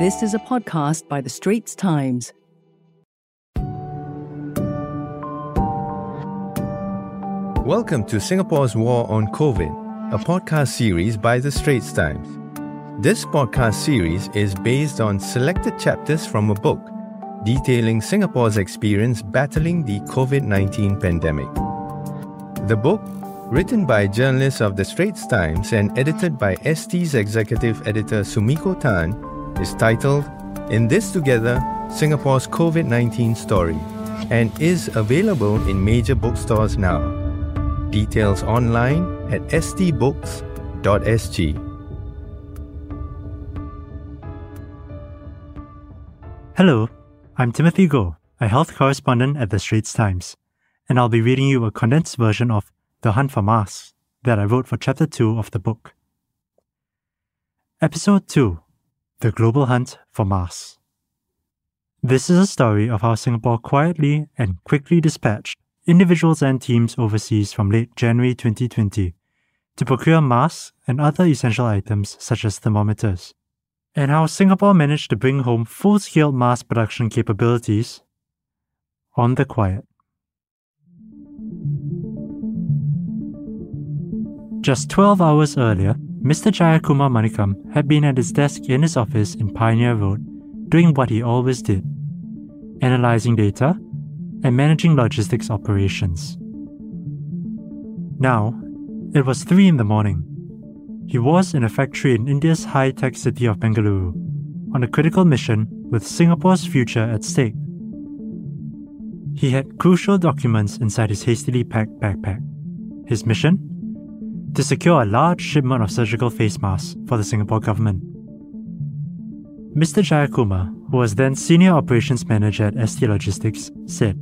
This is a podcast by The Straits Times. Welcome to Singapore's War on COVID, a podcast series by The Straits Times. This podcast series is based on selected chapters from a book detailing Singapore's experience battling the COVID 19 pandemic. The book, written by journalists of The Straits Times and edited by ST's executive editor Sumiko Tan, is titled In This Together Singapore's COVID 19 Story and is available in major bookstores now. Details online at stbooks.sg. Hello, I'm Timothy Goh, a health correspondent at The Straits Times, and I'll be reading you a condensed version of The Hunt for Masks that I wrote for Chapter 2 of the book. Episode 2 The Global Hunt for Masks. This is a story of how Singapore quietly and quickly dispatched individuals and teams overseas from late January 2020 to procure masks and other essential items such as thermometers, and how Singapore managed to bring home full scale mask production capabilities on the quiet. Just 12 hours earlier, Mr. Jayakumar Manikam had been at his desk in his office in Pioneer Road doing what he always did analyzing data and managing logistics operations. Now, it was 3 in the morning. He was in a factory in India's high tech city of Bengaluru on a critical mission with Singapore's future at stake. He had crucial documents inside his hastily packed backpack. His mission? To secure a large shipment of surgical face masks for the Singapore government. Mr. Jayakumar, who was then Senior Operations Manager at ST Logistics, said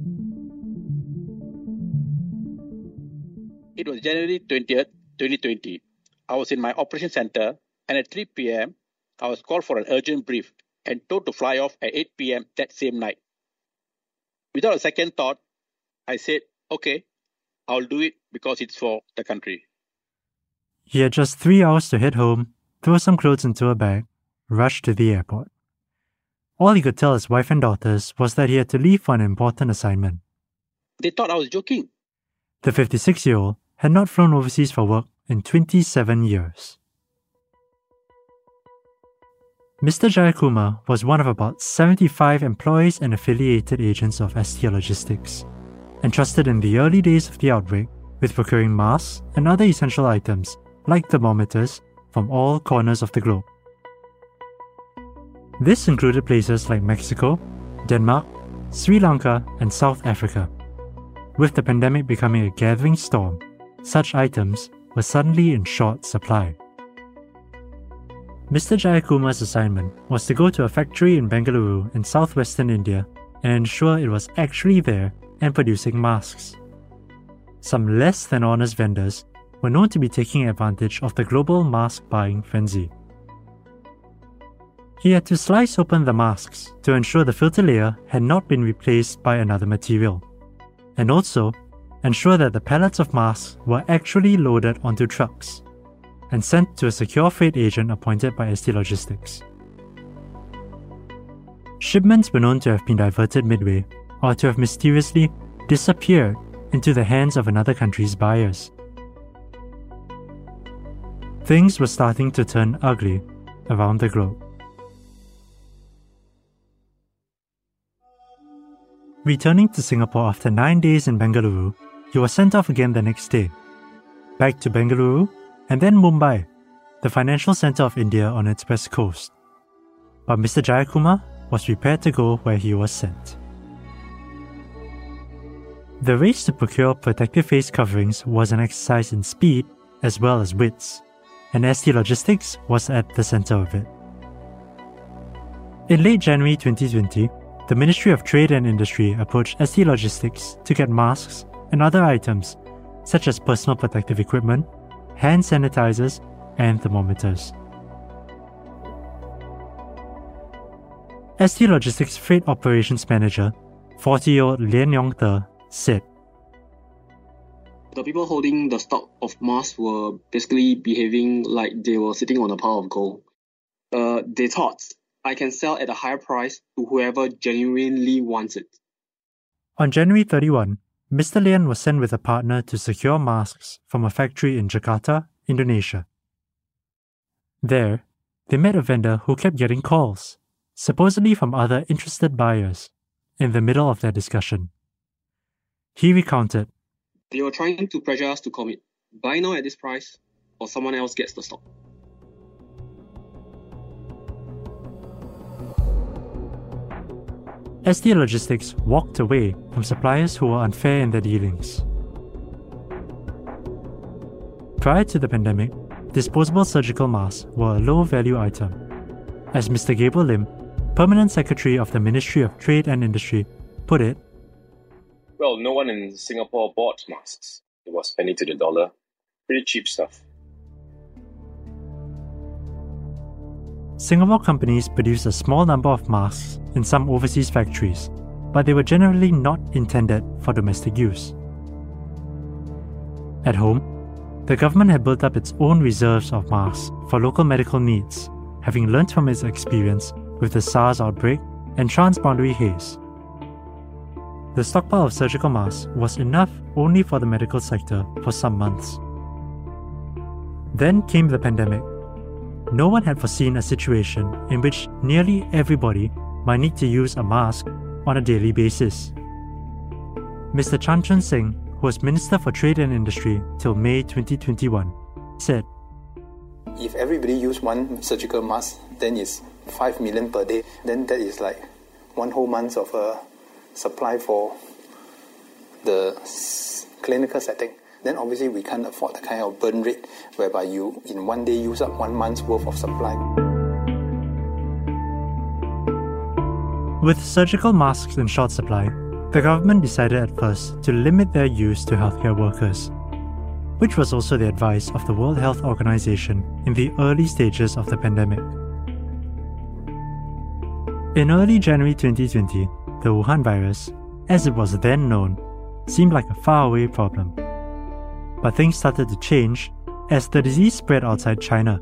It was January 20th, 2020. I was in my operation center, and at 3 p.m., I was called for an urgent brief and told to fly off at 8 p.m. that same night. Without a second thought, I said, okay, I'll do it because it's for the country. He had just three hours to head home, throw some clothes into a bag, rush to the airport. All he could tell his wife and daughters was that he had to leave for an important assignment. They thought I was joking. The 56 year old had not flown overseas for work in 27 years. Mr. Jayakumar was one of about 75 employees and affiliated agents of ST Logistics, entrusted in the early days of the outbreak with procuring masks and other essential items like thermometers from all corners of the globe. This included places like Mexico, Denmark, Sri Lanka, and South Africa. With the pandemic becoming a gathering storm, such items were suddenly in short supply. Mr. Jayakumar's assignment was to go to a factory in Bengaluru in southwestern India and ensure it was actually there and producing masks. Some less than honest vendors were known to be taking advantage of the global mask buying frenzy. He had to slice open the masks to ensure the filter layer had not been replaced by another material, and also ensure that the pallets of masks were actually loaded onto trucks and sent to a secure freight agent appointed by ST Logistics. Shipments were known to have been diverted midway or to have mysteriously disappeared into the hands of another country's buyers. Things were starting to turn ugly around the globe. Returning to Singapore after nine days in Bengaluru, he was sent off again the next day. Back to Bengaluru, and then Mumbai, the financial center of India on its west coast. But Mr. Jayakumar was prepared to go where he was sent. The race to procure protective face coverings was an exercise in speed as well as wits, and ST Logistics was at the center of it. In late January 2020, the Ministry of Trade and Industry approached ST Logistics to get masks and other items, such as personal protective equipment, hand sanitizers, and thermometers. ST Logistics Freight Operations Manager, 40 year old Lian Yong said The people holding the stock of masks were basically behaving like they were sitting on a pile of gold. Uh, they thought I can sell at a higher price to whoever genuinely wants it. On January 31, Mr. Lian was sent with a partner to secure masks from a factory in Jakarta, Indonesia. There, they met a vendor who kept getting calls, supposedly from other interested buyers, in the middle of their discussion. He recounted They were trying to pressure us to commit. Buy now at this price, or someone else gets the stock. ST Logistics walked away from suppliers who were unfair in their dealings. Prior to the pandemic, disposable surgical masks were a low value item. As Mr. Gabriel Lim, Permanent Secretary of the Ministry of Trade and Industry, put it, Well, no one in Singapore bought masks. It was penny to the dollar. Pretty cheap stuff. Singapore companies produce a small number of masks in some overseas factories, but they were generally not intended for domestic use. At home, the government had built up its own reserves of masks for local medical needs, having learnt from its experience with the SARS outbreak and transboundary haze. The stockpile of surgical masks was enough only for the medical sector for some months. Then came the pandemic. No one had foreseen a situation in which nearly everybody might need to use a mask on a daily basis. Mr. Chan Chun Sing, who was Minister for Trade and Industry till May 2021, said, If everybody use one surgical mask, then it's 5 million per day. Then that is like one whole month of uh, supply for the clinical setting. Then obviously we can't afford the kind of burn rate whereby you in one day use up one month's worth of supply. With surgical masks in short supply, the government decided at first to limit their use to healthcare workers, which was also the advice of the World Health Organization in the early stages of the pandemic. In early January 2020, the Wuhan virus, as it was then known, seemed like a faraway problem. But things started to change as the disease spread outside China.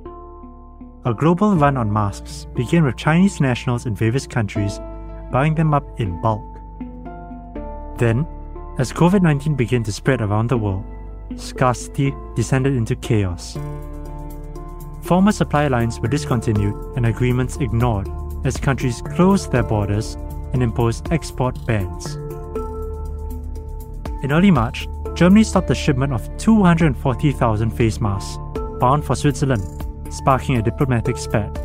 A global run on masks began with Chinese nationals in various countries buying them up in bulk. Then, as COVID 19 began to spread around the world, scarcity descended into chaos. Former supply lines were discontinued and agreements ignored as countries closed their borders and imposed export bans. In early March, Germany stopped the shipment of 240,000 face masks bound for Switzerland, sparking a diplomatic spat.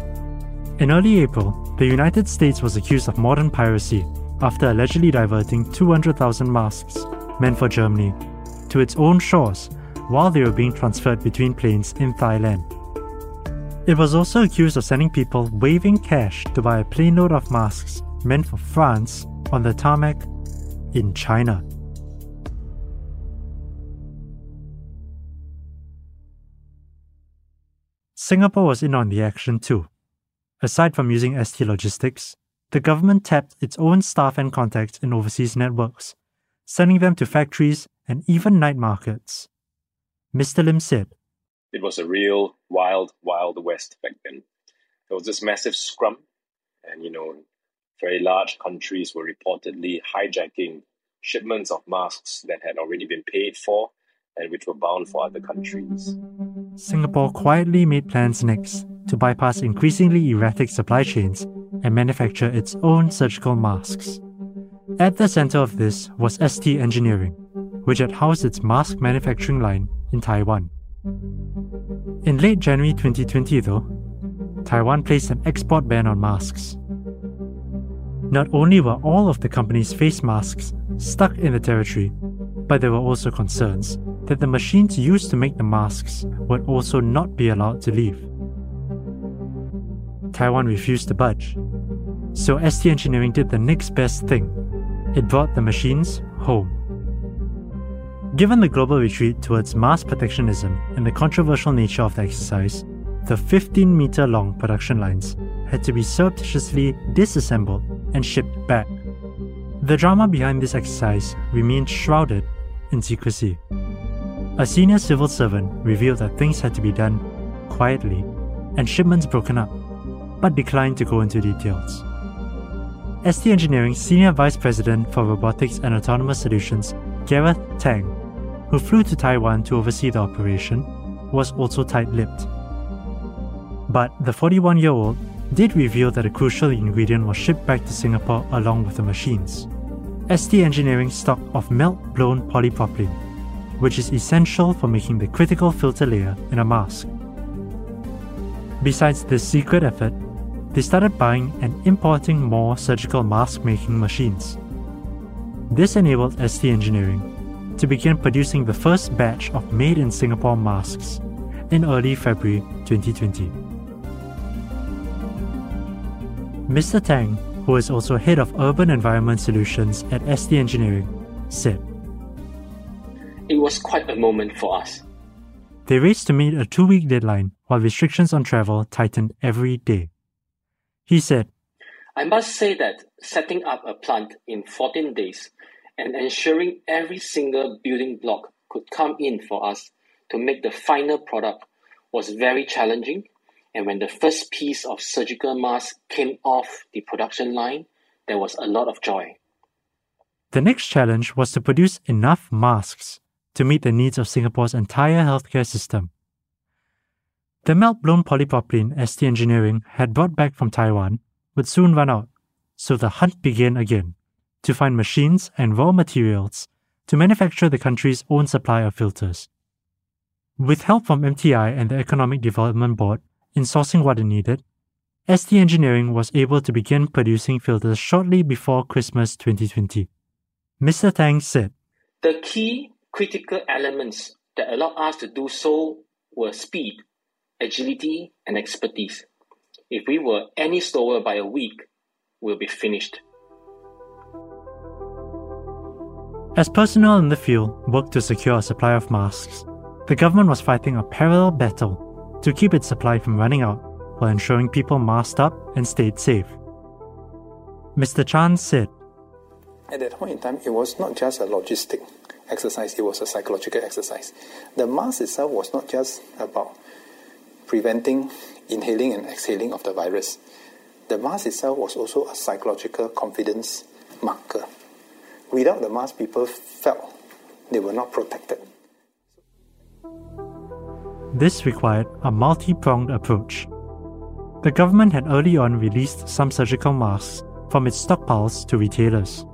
In early April, the United States was accused of modern piracy after allegedly diverting 200,000 masks meant for Germany to its own shores while they were being transferred between planes in Thailand. It was also accused of sending people waving cash to buy a plane load of masks meant for France on the tarmac in China. Singapore was in on the action too. Aside from using ST Logistics, the government tapped its own staff and contacts in overseas networks, sending them to factories and even night markets. Mr. Lim said, It was a real wild, wild west back then. There was this massive scrum, and you know, very large countries were reportedly hijacking shipments of masks that had already been paid for and which were bound for other countries. Singapore quietly made plans next to bypass increasingly erratic supply chains and manufacture its own surgical masks. At the center of this was ST Engineering, which had housed its mask manufacturing line in Taiwan. In late January 2020, though, Taiwan placed an export ban on masks. Not only were all of the company's face masks stuck in the territory, but there were also concerns that the machines used to make the masks would also not be allowed to leave. Taiwan refused to budge, so ST Engineering did the next best thing it brought the machines home. Given the global retreat towards mass protectionism and the controversial nature of the exercise, the 15 meter long production lines had to be surreptitiously disassembled and shipped back. The drama behind this exercise remained shrouded in secrecy. A senior civil servant revealed that things had to be done quietly and shipments broken up, but declined to go into details. ST Engineering Senior Vice President for Robotics and Autonomous Solutions, Gareth Tang, who flew to Taiwan to oversee the operation, was also tight lipped. But the 41 year old did reveal that a crucial ingredient was shipped back to Singapore along with the machines. ST Engineering stock of melt blown polypropylene, which is essential for making the critical filter layer in a mask. Besides this secret effort, they started buying and importing more surgical mask making machines. This enabled ST Engineering to begin producing the first batch of made in Singapore masks in early February 2020. Mr. Tang, who is also head of urban environment solutions at ST Engineering, said It was quite a moment for us. They raced to meet a two week deadline while restrictions on travel tightened every day. He said, I must say that setting up a plant in 14 days and ensuring every single building block could come in for us to make the final product was very challenging. And when the first piece of surgical mask came off the production line, there was a lot of joy. The next challenge was to produce enough masks to meet the needs of Singapore's entire healthcare system. The melt blown polypropylene ST Engineering had brought back from Taiwan would soon run out, so the hunt began again to find machines and raw materials to manufacture the country's own supply of filters. With help from MTI and the Economic Development Board in sourcing what it needed, ST Engineering was able to begin producing filters shortly before Christmas 2020. Mr. Tang said, The key critical elements that allowed us to do so were speed, agility, and expertise. If we were any slower by a week, we'll be finished. As personnel in the field worked to secure a supply of masks, the government was fighting a parallel battle to keep its supply from running out while ensuring people masked up and stayed safe. Mr. Chan said, At that point in time, it was not just a logistic exercise, it was a psychological exercise. The mask itself was not just about preventing inhaling and exhaling of the virus. The mask itself was also a psychological confidence marker. Without the mask, people felt they were not protected. This required a multi pronged approach. The government had early on released some surgical masks from its stockpiles to retailers.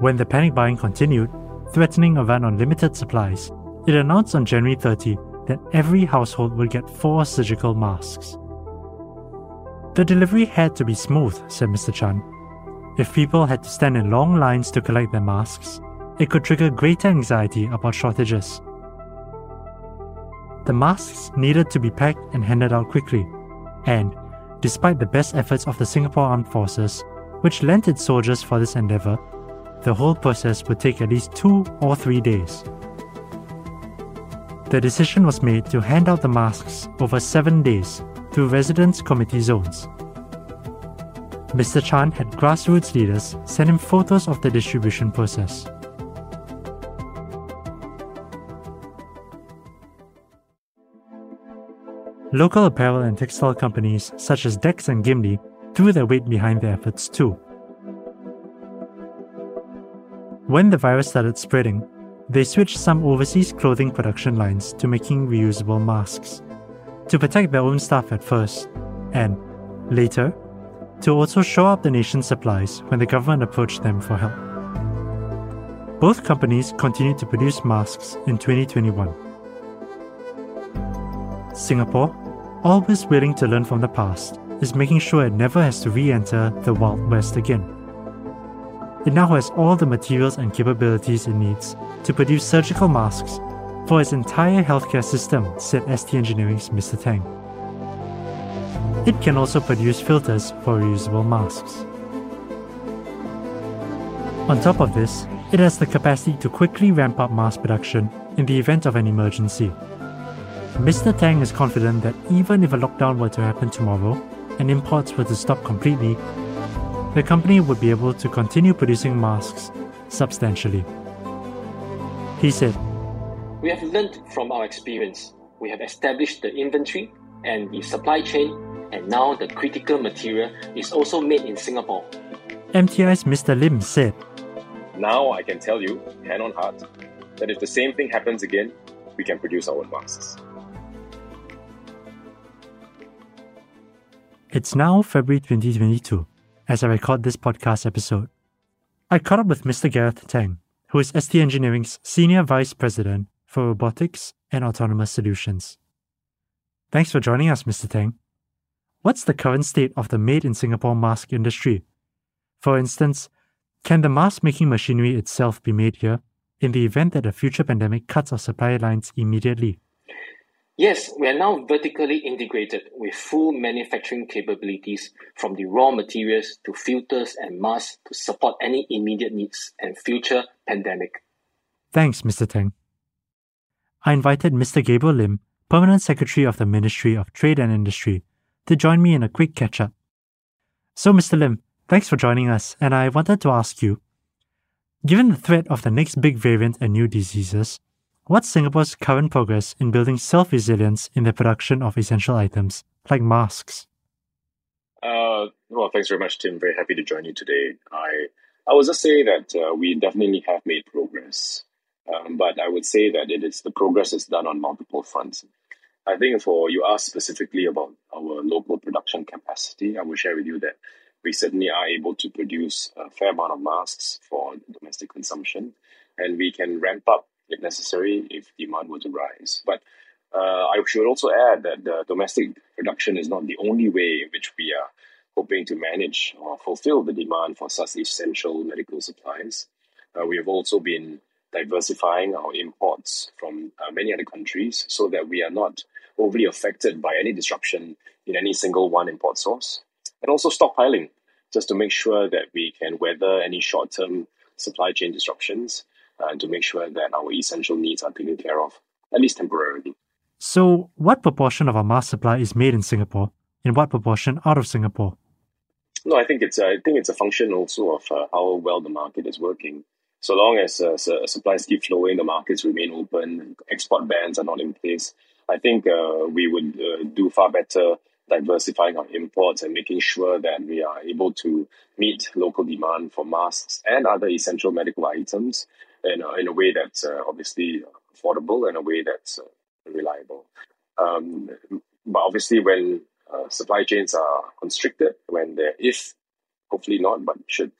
When the panic buying continued, threatening a run on limited supplies, it announced on January 30 that every household would get four surgical masks. The delivery had to be smooth, said Mr. Chan. If people had to stand in long lines to collect their masks, it could trigger greater anxiety about shortages. The masks needed to be packed and handed out quickly, and, despite the best efforts of the Singapore Armed Forces, which lent its soldiers for this endeavour, the whole process would take at least two or three days the decision was made to hand out the masks over seven days through residence committee zones. Mr. Chan had grassroots leaders send him photos of the distribution process. Local apparel and textile companies such as Dex and Ghim Li threw their weight behind the efforts too. When the virus started spreading, they switched some overseas clothing production lines to making reusable masks to protect their own staff at first, and later, to also show up the nation's supplies when the government approached them for help. Both companies continued to produce masks in 2021. Singapore, always willing to learn from the past, is making sure it never has to re enter the Wild West again. It now has all the materials and capabilities it needs to produce surgical masks for its entire healthcare system, said ST Engineering's Mr. Tang. It can also produce filters for reusable masks. On top of this, it has the capacity to quickly ramp up mass production in the event of an emergency. Mr. Tang is confident that even if a lockdown were to happen tomorrow and imports were to stop completely, the company would be able to continue producing masks substantially. He said, We have learned from our experience. We have established the inventory and the supply chain and now the critical material is also made in Singapore. MTI's Mr. Lim said, Now I can tell you, hand on heart, that if the same thing happens again, we can produce our own masks. It's now February 2022 as I record this podcast episode. I caught up with Mr. Gareth Tang, who is ST Engineering's Senior Vice President for Robotics and Autonomous Solutions. Thanks for joining us, Mr. Tang. What's the current state of the made in Singapore mask industry? For instance, can the mask making machinery itself be made here in the event that a future pandemic cuts our supply lines immediately? Yes, we are now vertically integrated with full manufacturing capabilities from the raw materials to filters and masks to support any immediate needs and future pandemic. Thanks, Mr. Tang. I invited Mr. Gabriel Lim, Permanent Secretary of the Ministry of Trade and Industry, to join me in a quick catch up. So, Mr. Lim, thanks for joining us, and I wanted to ask you given the threat of the next big variant and new diseases, What's Singapore's current progress in building self resilience in the production of essential items like masks? Uh, well, thanks very much, Tim. Very happy to join you today. I I would just say that uh, we definitely have made progress, um, but I would say that it is the progress is done on multiple fronts. I think for you asked specifically about our local production capacity, I will share with you that we certainly are able to produce a fair amount of masks for domestic consumption, and we can ramp up if necessary if demand were to rise. But uh, I should also add that the domestic production is not the only way in which we are hoping to manage or fulfill the demand for such essential medical supplies. Uh, we have also been diversifying our imports from uh, many other countries so that we are not overly affected by any disruption in any single one import source. And also stockpiling, just to make sure that we can weather any short term supply chain disruptions uh, to make sure that our essential needs are taken care of, at least temporarily. So, what proportion of our mask supply is made in Singapore, and what proportion out of Singapore? No, I think it's I think it's a function also of uh, how well the market is working. So long as uh, supplies keep flowing, the markets remain open, export bans are not in place. I think uh, we would uh, do far better diversifying our imports and making sure that we are able to meet local demand for masks and other essential medical items in a, in a way that's uh, obviously affordable and a way that's uh, reliable. Um, but obviously, when uh, supply chains are constricted, when there is, hopefully not, but should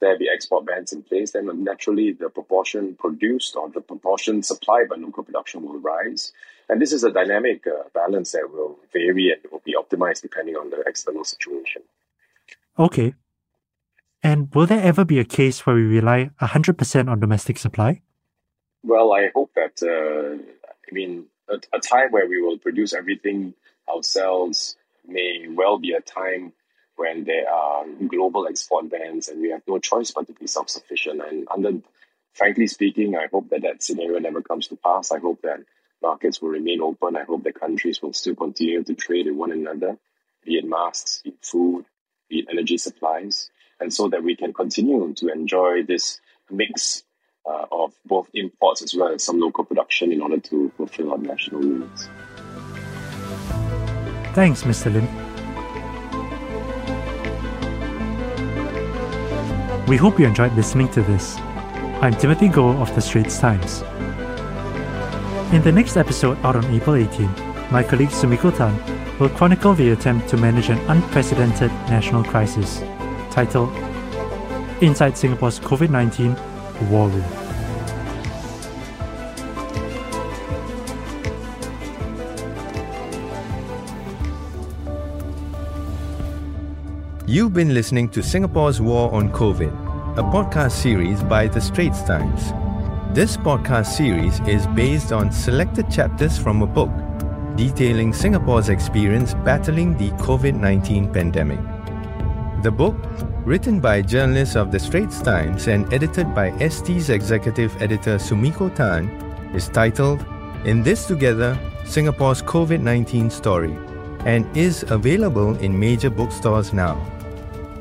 there be export bans in place, then naturally the proportion produced or the proportion supplied by local production will rise. And this is a dynamic uh, balance that will vary and will be optimized depending on the external situation. Okay. And will there ever be a case where we rely 100% on domestic supply? Well, I hope that, uh, I mean, a, a, time where we will produce everything ourselves may well be a time when there are global export bans and we have no choice but to be self sufficient. And under, frankly speaking, I hope that that scenario never comes to pass. I hope that markets will remain open. I hope that countries will still continue to trade with one another, be it masks, be it food, be it energy supplies and so that we can continue to enjoy this mix uh, of both imports as well as some local production in order to fulfill our national needs. Thanks, Mr. Lim. We hope you enjoyed listening to this. I'm Timothy Goh of the Straits Times. In the next episode out on April 18, my colleague Sumiko Tan will chronicle the attempt to manage an unprecedented national crisis titled Inside Singapore's COVID 19 War Room. You've been listening to Singapore's War on COVID, a podcast series by The Straits Times. This podcast series is based on selected chapters from a book detailing Singapore's experience battling the COVID 19 pandemic. The book, written by journalists of the Straits Times and edited by ST's executive editor Sumiko Tan, is titled In This Together Singapore's COVID 19 Story and is available in major bookstores now.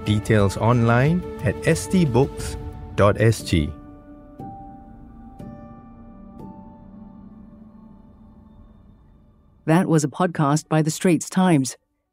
Details online at stbooks.sg. That was a podcast by The Straits Times.